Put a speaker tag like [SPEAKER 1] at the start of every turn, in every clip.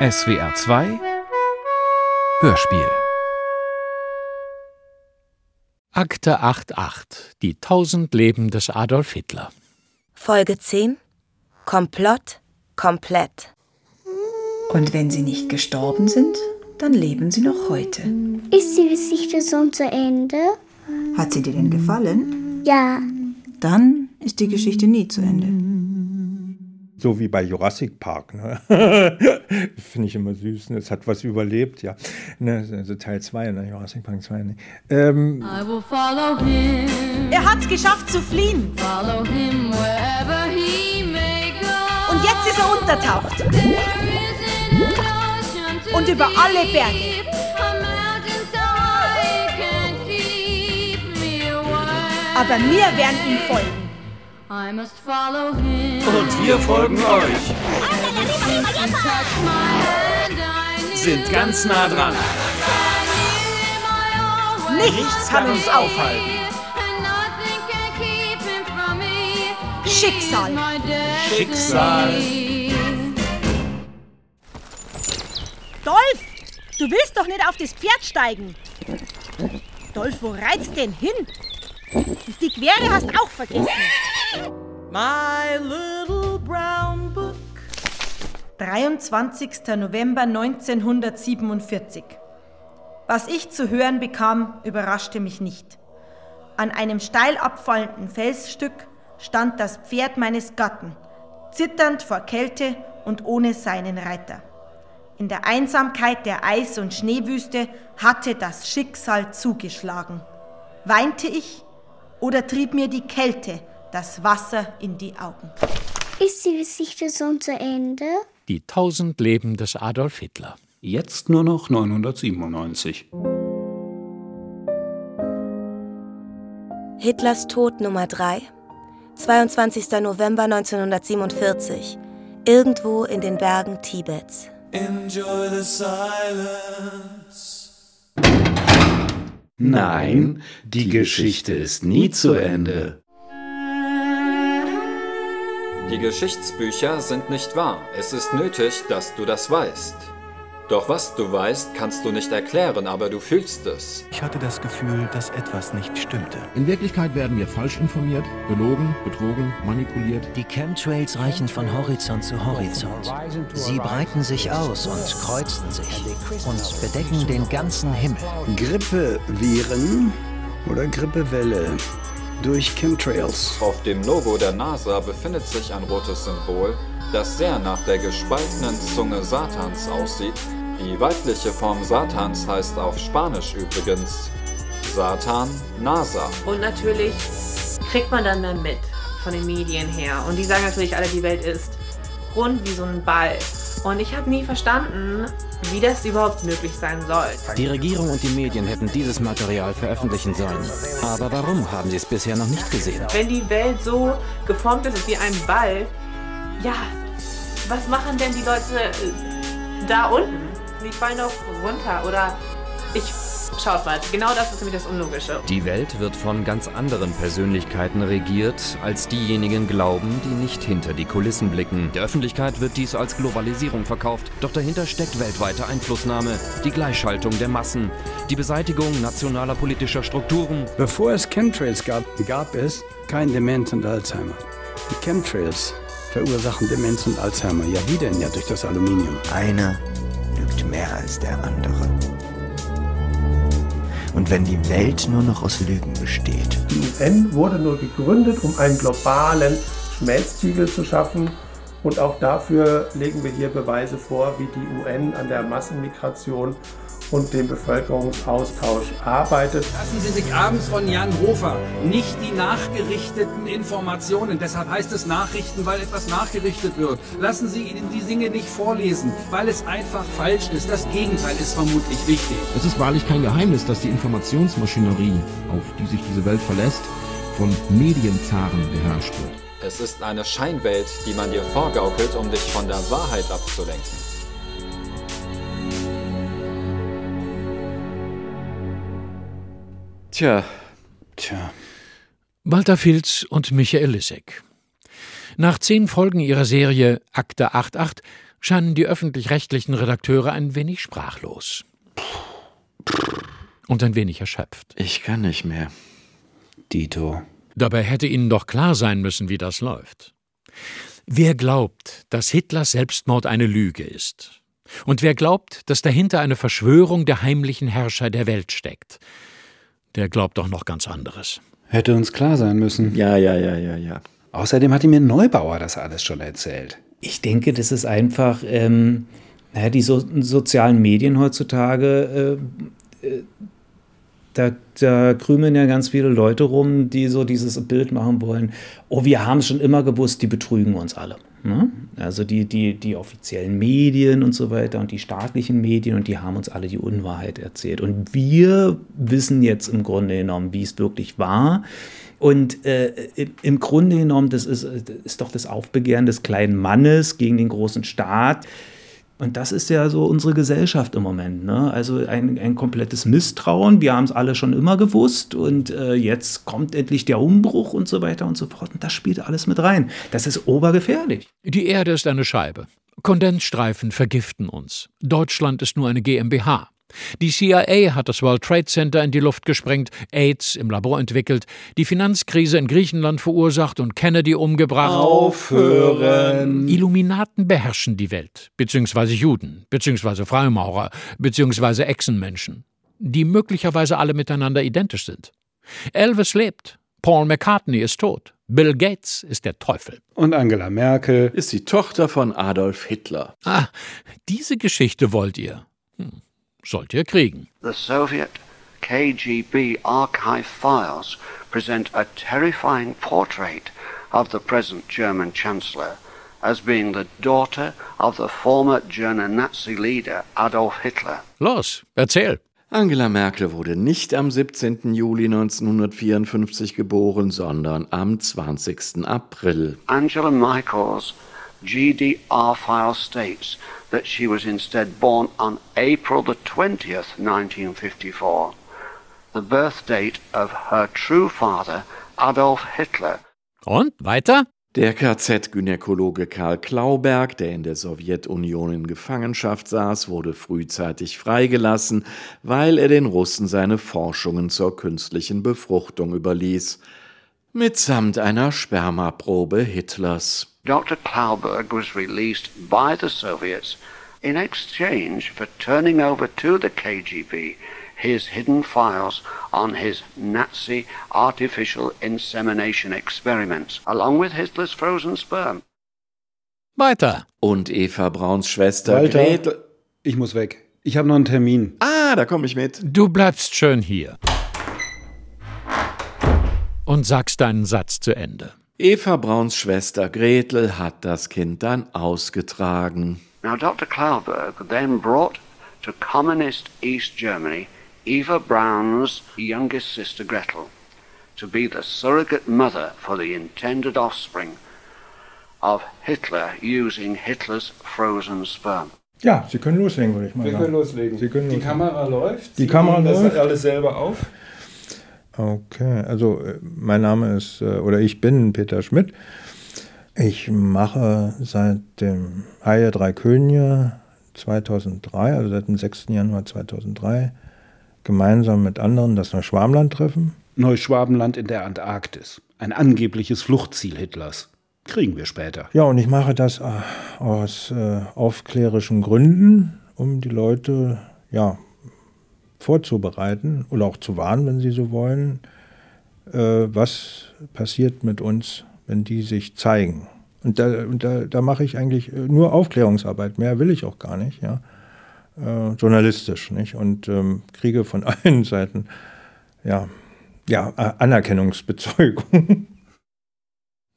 [SPEAKER 1] SWR 2 Hörspiel Akte 88 Die tausend Leben des Adolf Hitler
[SPEAKER 2] Folge 10 Komplott komplett
[SPEAKER 3] Und wenn sie nicht gestorben sind, dann leben sie noch heute.
[SPEAKER 4] Ist die Geschichte schon zu Ende?
[SPEAKER 3] Hat sie dir denn gefallen?
[SPEAKER 4] Ja.
[SPEAKER 3] Dann ist die Geschichte nie zu Ende.
[SPEAKER 5] So wie bei Jurassic Park. Ne? Finde ich immer süß. Ne? Es hat was überlebt, ja. Ne? Also Teil 2, ne? Jurassic Park 2. Ne? Ähm,
[SPEAKER 6] Er hat's geschafft zu fliehen. Und jetzt ist er untertaucht. Und über alle Berge. Aber wir werden ihm folgen.
[SPEAKER 7] Und wir folgen euch. Sind ganz nah dran.
[SPEAKER 6] Nichts kann uns aufhalten. Schicksal.
[SPEAKER 7] Schicksal.
[SPEAKER 6] Dolph, du willst doch nicht auf das Pferd steigen. Dolph, wo reizt denn hin? Die Quere hast auch vergessen. My little brown book. 23. November 1947. Was ich zu hören bekam, überraschte mich nicht. An einem steil abfallenden Felsstück stand das Pferd meines Gatten, zitternd vor Kälte und ohne seinen Reiter. In der Einsamkeit der Eis- und Schneewüste hatte das Schicksal zugeschlagen. Weinte ich oder trieb mir die Kälte das Wasser in die Augen?
[SPEAKER 4] Ist die Geschichte schon zu Ende?
[SPEAKER 1] Die tausend Leben des Adolf Hitler
[SPEAKER 7] Jetzt nur noch 997.
[SPEAKER 2] Hitlers Tod Nummer 3 22. November 1947 Irgendwo in den Bergen Tibets
[SPEAKER 7] Nein, die Geschichte ist nie zu Ende.
[SPEAKER 8] Die Geschichtsbücher sind nicht wahr. Es ist nötig, dass du das weißt. Doch was du weißt, kannst du nicht erklären, aber du fühlst es.
[SPEAKER 9] Ich hatte das Gefühl, dass etwas nicht stimmte.
[SPEAKER 10] In Wirklichkeit werden wir falsch informiert, belogen, betrogen, manipuliert.
[SPEAKER 9] Die Chemtrails reichen von Horizont zu Horizont. Sie breiten sich aus und kreuzen sich und bedecken den ganzen Himmel.
[SPEAKER 11] Grippeviren oder Grippewelle durch Chemtrails.
[SPEAKER 8] Auf dem Logo der NASA befindet sich ein rotes Symbol, das sehr nach der gespaltenen Zunge Satans aussieht. Die weibliche Form Satans heißt auf Spanisch übrigens Satan NASA.
[SPEAKER 12] Und natürlich kriegt man dann mehr mit von den Medien her. Und die sagen natürlich alle, die Welt ist rund wie so ein Ball. Und ich habe nie verstanden, wie das überhaupt möglich sein soll.
[SPEAKER 9] Die Regierung und die Medien hätten dieses Material veröffentlichen sollen. Aber warum haben sie es bisher noch nicht gesehen?
[SPEAKER 12] Wenn die Welt so geformt ist wie ein Ball, ja, was machen denn die Leute äh, da unten? Die fallen doch runter. Oder ich. Schaut mal, genau das ist nämlich das Unlogische.
[SPEAKER 13] Die Welt wird von ganz anderen Persönlichkeiten regiert, als diejenigen glauben, die nicht hinter die Kulissen blicken. Der Öffentlichkeit wird dies als Globalisierung verkauft, doch dahinter steckt weltweite Einflussnahme, die Gleichschaltung der Massen, die Beseitigung nationaler politischer Strukturen.
[SPEAKER 11] Bevor es Chemtrails gab, gab es kein Demenz und Alzheimer. Die Chemtrails verursachen Demenz und Alzheimer. Ja, wie denn? Ja, durch das Aluminium.
[SPEAKER 9] Einer lügt mehr als der andere. Und wenn die Welt nur noch aus Lügen besteht,
[SPEAKER 14] Die UN wurde nur gegründet, um einen globalen Schmelztiegel zu schaffen. Und auch dafür legen wir hier Beweise vor, wie die UN an der Massenmigration und dem Bevölkerungsaustausch arbeitet.
[SPEAKER 15] Lassen Sie sich abends von Jan Hofer nicht die nachgerichteten Informationen, deshalb heißt es Nachrichten, weil etwas nachgerichtet wird. Lassen Sie Ihnen die Dinge nicht vorlesen, weil es einfach falsch ist. Das Gegenteil ist vermutlich wichtig.
[SPEAKER 10] Es ist wahrlich kein Geheimnis, dass die Informationsmaschinerie, auf die sich diese Welt verlässt, von Medienzaren beherrscht wird.
[SPEAKER 8] Es ist eine Scheinwelt, die man dir vorgaukelt, um dich von der Wahrheit abzulenken.
[SPEAKER 1] Tja, tja. Walter Filz und Michael Lissek. Nach zehn Folgen ihrer Serie Akte 88 scheinen die öffentlich-rechtlichen Redakteure ein wenig sprachlos. Und ein wenig erschöpft.
[SPEAKER 7] Ich kann nicht mehr.
[SPEAKER 11] Dito.
[SPEAKER 1] Dabei hätte Ihnen doch klar sein müssen, wie das läuft. Wer glaubt, dass Hitlers Selbstmord eine Lüge ist? Und wer glaubt, dass dahinter eine Verschwörung der heimlichen Herrscher der Welt steckt? Der glaubt doch noch ganz anderes.
[SPEAKER 11] Hätte uns klar sein müssen.
[SPEAKER 7] Ja, ja, ja, ja, ja.
[SPEAKER 11] Außerdem hat mir Neubauer das alles schon erzählt. Ich denke, das ist einfach, ähm, naja, die so sozialen Medien heutzutage, äh, äh, da, da krümeln ja ganz viele Leute rum, die so dieses Bild machen wollen. Oh, wir haben es schon immer gewusst, die betrügen uns alle. Ne? Also die, die, die offiziellen Medien und so weiter und die staatlichen Medien und die haben uns alle die Unwahrheit erzählt. Und wir wissen jetzt im Grunde genommen, wie es wirklich war. Und äh, im Grunde genommen, das ist, das ist doch das Aufbegehren des kleinen Mannes gegen den großen Staat. Und das ist ja so unsere Gesellschaft im Moment. Ne? Also ein, ein komplettes Misstrauen. Wir haben es alle schon immer gewusst und äh, jetzt kommt endlich der Umbruch und so weiter und so fort. Und das spielt alles mit rein. Das ist obergefährlich.
[SPEAKER 1] Die Erde ist eine Scheibe. Kondensstreifen vergiften uns. Deutschland ist nur eine GmbH. Die CIA hat das World Trade Center in die Luft gesprengt, AIDS im Labor entwickelt, die Finanzkrise in Griechenland verursacht und Kennedy umgebracht.
[SPEAKER 11] Aufhören!
[SPEAKER 1] Illuminaten beherrschen die Welt, beziehungsweise Juden, beziehungsweise Freimaurer, beziehungsweise Echsenmenschen, die möglicherweise alle miteinander identisch sind. Elvis lebt, Paul McCartney ist tot, Bill Gates ist der Teufel.
[SPEAKER 11] Und Angela Merkel
[SPEAKER 7] ist die Tochter von Adolf Hitler.
[SPEAKER 1] Ah, diese Geschichte wollt ihr. Hm sollt ihr kriegen.
[SPEAKER 16] The Soviet KGB archive files present a terrifying portrait of the present German Chancellor as being the daughter of the former German Nazi leader Adolf Hitler.
[SPEAKER 1] Los, erzähl.
[SPEAKER 7] Angela Merkel wurde nicht am 17. Juli 1954 geboren, sondern am 20. April.
[SPEAKER 16] Angela Michaels GDR file states that she was instead born on April the 20th, 1954, the birth date of her true father, Adolf Hitler.
[SPEAKER 1] Und weiter?
[SPEAKER 7] Der KZ-Gynäkologe Karl Klauberg, der in der Sowjetunion in Gefangenschaft saß, wurde frühzeitig freigelassen, weil er den Russen seine Forschungen zur künstlichen Befruchtung überließ, mitsamt einer Spermaprobe Hitlers.
[SPEAKER 16] Dr. Klauberg was released by the Soviets in exchange for turning over to the KGB his hidden files on his Nazi artificial insemination experiments, along with Hitler's frozen sperm.
[SPEAKER 1] Weiter.
[SPEAKER 7] Und Eva Brauns Schwester
[SPEAKER 11] Walter,
[SPEAKER 7] Gretel.
[SPEAKER 11] Ich muss weg. Ich habe noch einen Termin.
[SPEAKER 7] Ah, da komme ich mit.
[SPEAKER 1] Du bleibst schön hier. Und sagst deinen Satz zu Ende.
[SPEAKER 7] Eva Brauns Schwester Gretel hat das Kind dann ausgetragen.
[SPEAKER 16] Now, Dr. Klauberg then brought to communist East Germany Eva Braun's youngest sister Gretel to be the surrogate mother for the intended offspring of Hitler using Hitler's frozen sperm.
[SPEAKER 5] Ja, Sie können loslegen, würde ich mal
[SPEAKER 14] Wir
[SPEAKER 5] sagen.
[SPEAKER 14] können loslegen.
[SPEAKER 5] Sie können
[SPEAKER 14] Die
[SPEAKER 5] loslegen.
[SPEAKER 14] Kamera läuft.
[SPEAKER 5] Die
[SPEAKER 14] Sie
[SPEAKER 5] Kamera
[SPEAKER 14] nehmen das
[SPEAKER 5] läuft.
[SPEAKER 14] alles selber auf.
[SPEAKER 5] Okay, also äh, mein Name ist, äh, oder ich bin Peter Schmidt. Ich mache seit dem Haie Drei Könige 2003, also seit dem 6. Januar 2003, gemeinsam mit anderen das Neuschwabenland-Treffen.
[SPEAKER 11] Neuschwabenland in der Antarktis. Ein angebliches Fluchtziel Hitlers. Kriegen wir später.
[SPEAKER 5] Ja, und ich mache das äh, aus äh, aufklärischen Gründen, um die Leute ja, vorzubereiten oder auch zu warnen, wenn sie so wollen, äh, was passiert mit uns, wenn die sich zeigen. Und da, da, da mache ich eigentlich äh, nur Aufklärungsarbeit, mehr will ich auch gar nicht, ja. Äh, journalistisch, nicht? Und ähm, kriege von allen Seiten ja, ja, Anerkennungsbezeugung.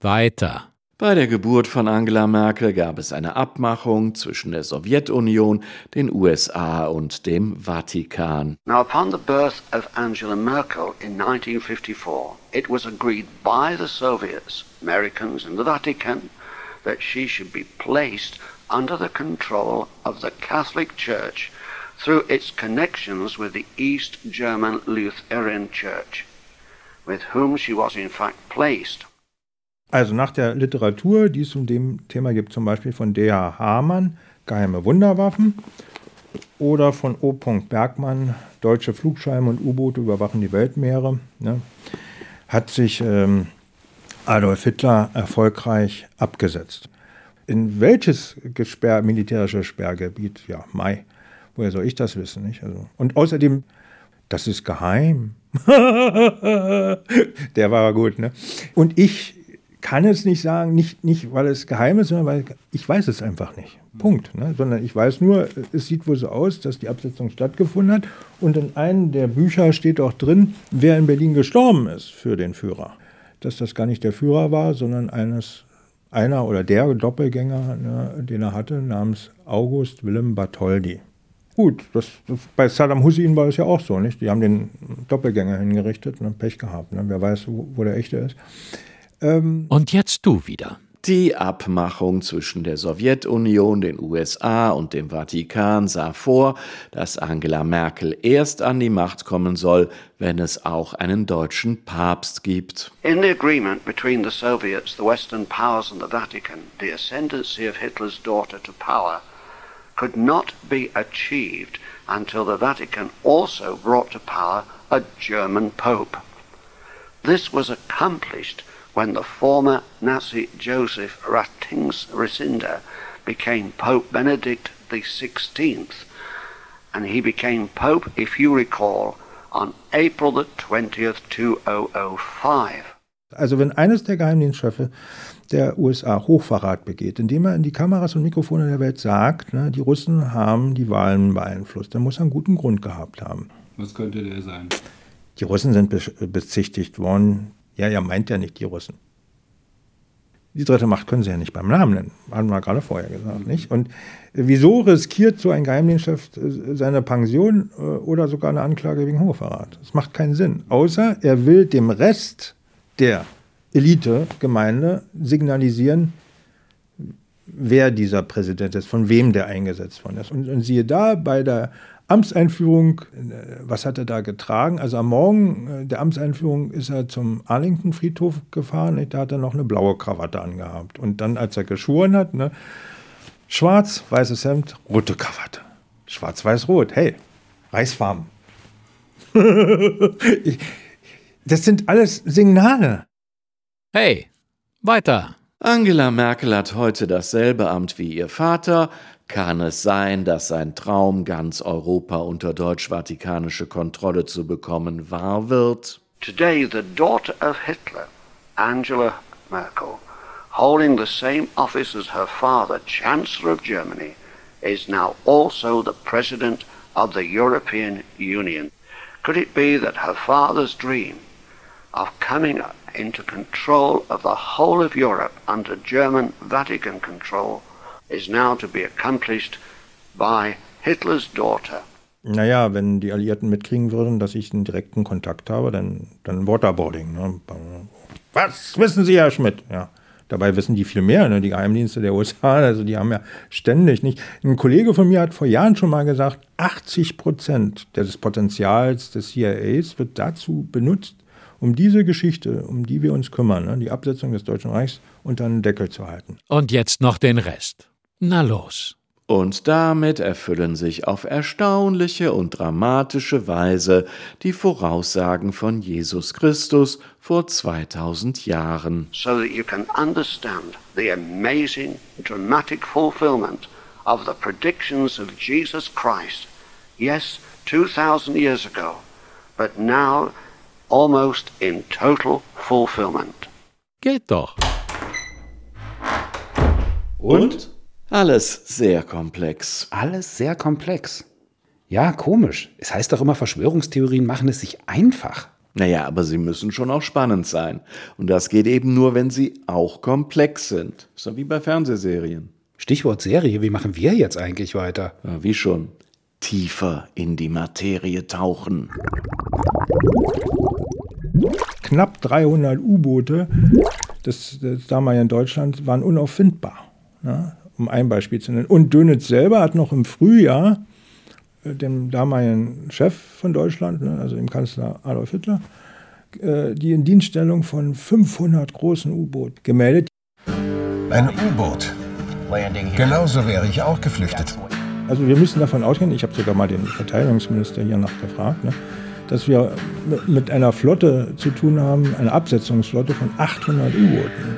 [SPEAKER 1] Weiter.
[SPEAKER 7] Bei der Geburt von Angela Merkel gab es eine Abmachung zwischen der Sowjetunion, den USA und dem Vatikan.
[SPEAKER 16] Now, upon the birth of Angela Merkel in 1954, it was agreed by the Soviets, Americans, and the Vatican that she should be placed under the control of the Catholic Church through its connections with the East German Lutheran Church, with whom she was in fact placed.
[SPEAKER 5] Also nach der Literatur, die es um dem Thema gibt, zum Beispiel von D.H. Hamann, geheime Wunderwaffen oder von O. Bergmann, deutsche Flugscheiben und U-Boote überwachen die Weltmeere, ne, hat sich ähm, Adolf Hitler erfolgreich abgesetzt. In welches Gesperr, militärische Sperrgebiet? Ja, Mai. Woher soll ich das wissen? Nicht? Also, und außerdem, das ist geheim. Der war gut, ne? Und ich kann es nicht sagen, nicht, nicht weil es geheim ist, sondern weil ich weiß es einfach nicht. Punkt. Ne? Sondern ich weiß nur, es sieht wohl so aus, dass die Absetzung stattgefunden hat. Und in einem der Bücher steht auch drin, wer in Berlin gestorben ist für den Führer. Dass das gar nicht der Führer war, sondern eines, einer oder der Doppelgänger, ne, den er hatte, namens August Willem Bartholdy. Gut, das, das, bei Saddam Hussein war es ja auch so, nicht? Die haben den Doppelgänger hingerichtet und Pech gehabt. Ne? Wer weiß, wo, wo der echte ist.
[SPEAKER 1] Ähm, und jetzt du wieder.
[SPEAKER 7] Die Abmachung zwischen der Sowjetunion, den USA und dem Vatikan sah vor, dass Angela Merkel erst an die Macht kommen soll, wenn es auch einen deutschen Papst gibt.
[SPEAKER 16] In the agreement between the Soviets, the Western powers and the Vatican, the ascendancy of Hitler's daughter to power could not be achieved until the Vatican also brought to power a German Pope. This was accomplished when the former Nazi Joseph Ratzinger became Pope Benedict XVI, and he became Pope, if you recall, on April the 20th, 2005.
[SPEAKER 5] Also wenn eines der Geheimdienstchefe der USA Hochverrat begeht, indem er in die Kameras und Mikrofone der Welt sagt, ne, die Russen haben die Wahlen beeinflusst. Dann muss er einen guten Grund gehabt haben.
[SPEAKER 17] Was könnte der sein?
[SPEAKER 5] Die Russen sind bezichtigt worden. Ja, ja, meint ja nicht die Russen. Die dritte Macht können sie ja nicht beim Namen nennen. Haben wir gerade vorher gesagt, nicht? Und wieso riskiert so ein Geheimdienstchef äh, seine Pension äh, oder sogar eine Anklage wegen Hochverrat? Das macht keinen Sinn. Außer er will dem Rest der Elite-Gemeinde signalisieren, wer dieser Präsident ist, von wem der eingesetzt worden ist. Und, und siehe da, bei der Amtseinführung, äh, was hat er da getragen? Also am Morgen äh, der Amtseinführung ist er zum Arlington-Friedhof gefahren, da hat er noch eine blaue Krawatte angehabt. Und dann, als er geschworen hat, ne, schwarz, weißes Hemd, rote Krawatte. Schwarz, weiß, rot. Hey, Reisfarben. das sind alles Signale.
[SPEAKER 1] Hey, weiter.
[SPEAKER 7] Angela Merkel hat heute dasselbe Amt wie ihr Vater. Kann es sein, dass sein Traum, ganz Europa unter deutsch-vatikanische Kontrolle zu bekommen, wahr wird?
[SPEAKER 16] Today, the daughter of Hitler, Angela Merkel, holding the same office as her father, Chancellor of Germany, is now also the President of the European Union. Could it be that her father's dream of coming into control of the whole of Europe under German Vatican control is now to be accomplished by Hitlers daughter.
[SPEAKER 5] Naja, wenn die Alliierten mitkriegen würden, dass ich einen direkten Kontakt habe, dann, dann Waterboarding. Ne? Was wissen Sie, Herr Schmidt? Ja. Dabei wissen die viel mehr, ne? die Geheimdienste der USA, also die haben ja ständig nicht. Ein Kollege von mir hat vor Jahren schon mal gesagt, 80 Prozent des Potenzials des CIAs wird dazu benutzt, um diese Geschichte, um die wir uns kümmern, ne, die Absetzung des Deutschen Reichs, unter den Deckel zu halten.
[SPEAKER 1] Und jetzt noch den Rest. Na los.
[SPEAKER 7] Und damit erfüllen sich auf erstaunliche und dramatische Weise die Voraussagen von Jesus Christus vor 2000 Jahren.
[SPEAKER 16] So that you can understand the amazing, dramatic fulfillment of the predictions of Jesus Christ. Yes, 2000 years ago, but now almost in total fulfillment.
[SPEAKER 1] Geht doch.
[SPEAKER 7] Und? Alles sehr komplex.
[SPEAKER 11] Alles sehr komplex. Ja, komisch. Es heißt doch immer, Verschwörungstheorien machen es sich einfach.
[SPEAKER 7] Naja, aber sie müssen schon auch spannend sein. Und das geht eben nur, wenn sie auch komplex sind. So wie bei Fernsehserien.
[SPEAKER 11] Stichwort Serie, wie machen wir jetzt eigentlich weiter?
[SPEAKER 7] Ja, wie schon. Tiefer in die Materie tauchen.
[SPEAKER 5] Knapp 300 U-Boote des, des damaligen Deutschland waren unauffindbar, ja, um ein Beispiel zu nennen. Und Dönitz selber hat noch im Frühjahr äh, dem damaligen Chef von Deutschland, ne, also dem Kanzler Adolf Hitler, äh, die Indienststellung von 500 großen U-Booten gemeldet.
[SPEAKER 18] Ein U-Boot.
[SPEAKER 17] Genauso wäre ich auch geflüchtet.
[SPEAKER 5] Also wir müssen davon ausgehen, ich habe sogar mal den Verteidigungsminister hier nachgefragt, ne, dass wir mit einer Flotte zu tun haben, einer Absetzungsflotte von 800 U-Booten.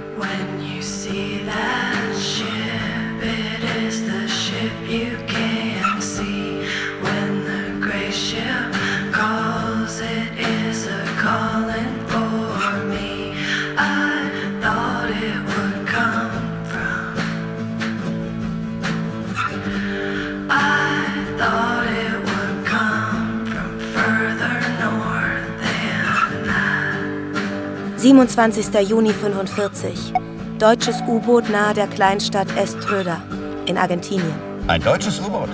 [SPEAKER 2] 27. Juni 45. Deutsches U-Boot nahe der Kleinstadt Eströda in Argentinien.
[SPEAKER 17] Ein deutsches U-Boot?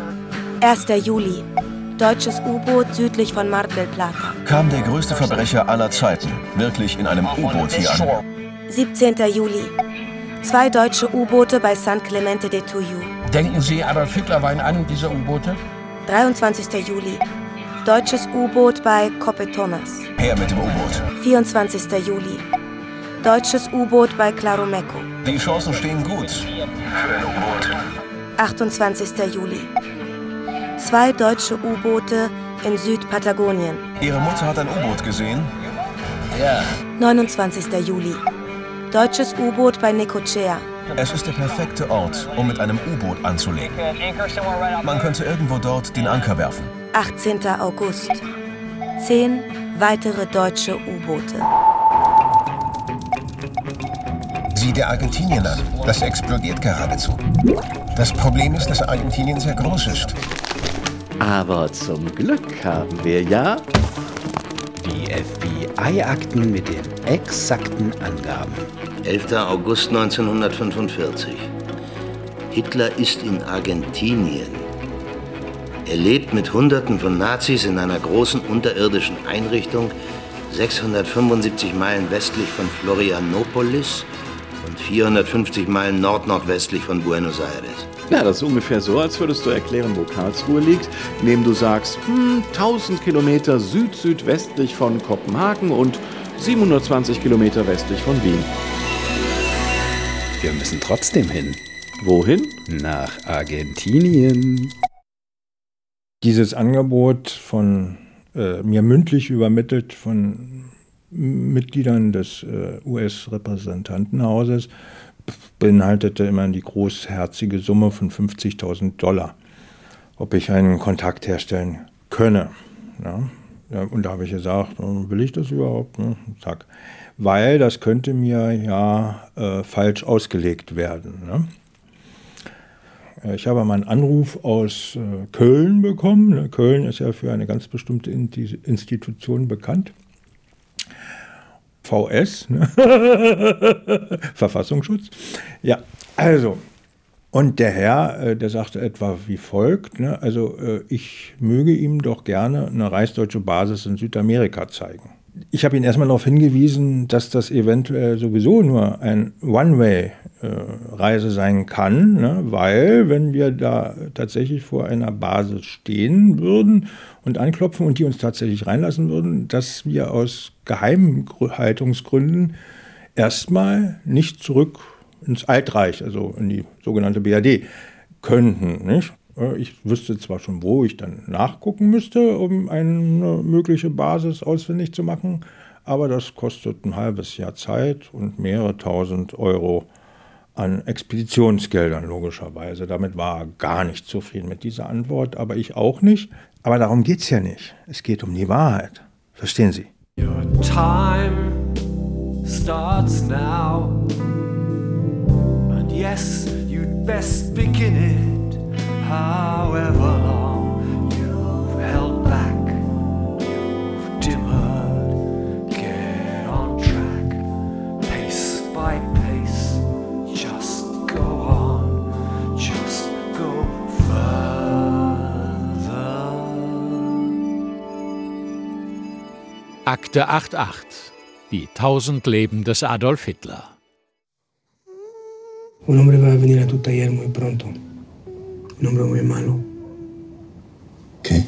[SPEAKER 2] 1. Juli. Deutsches U-Boot südlich von Mar del Plata.
[SPEAKER 17] Kam der größte Verbrecher aller Zeiten wirklich in einem U-Boot hier an?
[SPEAKER 2] 17. Juli. Zwei deutsche U-Boote bei San Clemente de Tuyu.
[SPEAKER 18] Denken Sie, Adolf Hitler war in einem dieser U-Boote?
[SPEAKER 2] 23. Juli. Deutsches U-Boot bei Copetonas.
[SPEAKER 17] Her mit dem U-Boot.
[SPEAKER 2] 24. Juli. Deutsches U-Boot bei Claromeco.
[SPEAKER 17] Die Chancen stehen gut für ein U-Boot.
[SPEAKER 2] 28. Juli. Zwei deutsche U-Boote in Südpatagonien.
[SPEAKER 17] Ihre Mutter hat ein U-Boot gesehen?
[SPEAKER 18] Ja.
[SPEAKER 2] 29. Juli. Deutsches U-Boot bei Necochea.
[SPEAKER 17] Es ist der perfekte Ort, um mit einem U-Boot anzulegen. Man könnte irgendwo dort den Anker werfen.
[SPEAKER 2] 18. August. Zehn weitere deutsche U-Boote.
[SPEAKER 17] Sieh dir Argentinien an. Das explodiert geradezu. Das Problem ist, dass Argentinien sehr groß ist.
[SPEAKER 7] Aber zum Glück haben wir ja
[SPEAKER 11] die FBI-Akten mit den exakten Angaben.
[SPEAKER 19] 11. August 1945. Hitler ist in Argentinien. Er lebt mit Hunderten von Nazis in einer großen unterirdischen Einrichtung 675 Meilen westlich von Florianopolis und 450 Meilen nordnordwestlich von Buenos Aires.
[SPEAKER 7] Ja, das ist ungefähr so, als würdest du erklären, wo Karlsruhe liegt, indem du sagst, hm, 1000 Kilometer süd-südwestlich von Kopenhagen und 720 Kilometer westlich von Wien.
[SPEAKER 11] Wir müssen trotzdem hin.
[SPEAKER 7] Wohin?
[SPEAKER 11] Nach Argentinien.
[SPEAKER 5] Dieses Angebot von äh, mir mündlich übermittelt von Mitgliedern des äh, US-Repräsentantenhauses beinhaltete immer die großherzige Summe von 50.000 Dollar, ob ich einen Kontakt herstellen könne. Ja. Und da habe ich gesagt, will ich das überhaupt? Ne? Zack. Weil das könnte mir ja äh, falsch ausgelegt werden. Ne? Ich habe mal einen Anruf aus äh, Köln bekommen. Ne, Köln ist ja für eine ganz bestimmte Institution bekannt. VS, ne? Verfassungsschutz. Ja, also, und der Herr, äh, der sagte etwa wie folgt, ne? also äh, ich möge ihm doch gerne eine reichsdeutsche Basis in Südamerika zeigen. Ich habe ihn erstmal darauf hingewiesen, dass das eventuell sowieso nur ein One-Way-Reise sein kann, ne? weil wenn wir da tatsächlich vor einer Basis stehen würden und anklopfen und die uns tatsächlich reinlassen würden, dass wir aus Geheimhaltungsgründen erstmal nicht zurück ins Altreich, also in die sogenannte BRD, könnten. Nicht? Ich wüsste zwar schon, wo ich dann nachgucken müsste, um eine mögliche Basis ausfindig zu machen, aber das kostet ein halbes Jahr Zeit und mehrere tausend Euro an Expeditionsgeldern logischerweise. Damit war er gar nicht zufrieden mit dieser Antwort, aber ich auch nicht. Aber darum geht es ja nicht. Es geht um die Wahrheit. Verstehen Sie? Your time starts now. And yes, you'd best begin it.
[SPEAKER 1] Akte 88. Die tausend Leben des Adolf Hitler.
[SPEAKER 20] Un hombre va a venir a tu taller muy pronto. Un hombre muy malo.
[SPEAKER 17] ¿Qué?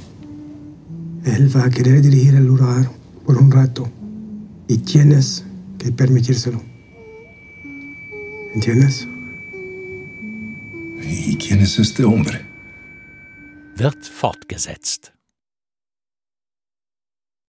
[SPEAKER 20] Él va a querer dirigir el lugar por un rato y tienes que permitírselo. ¿Entiendes?
[SPEAKER 1] Wird fortgesetzt.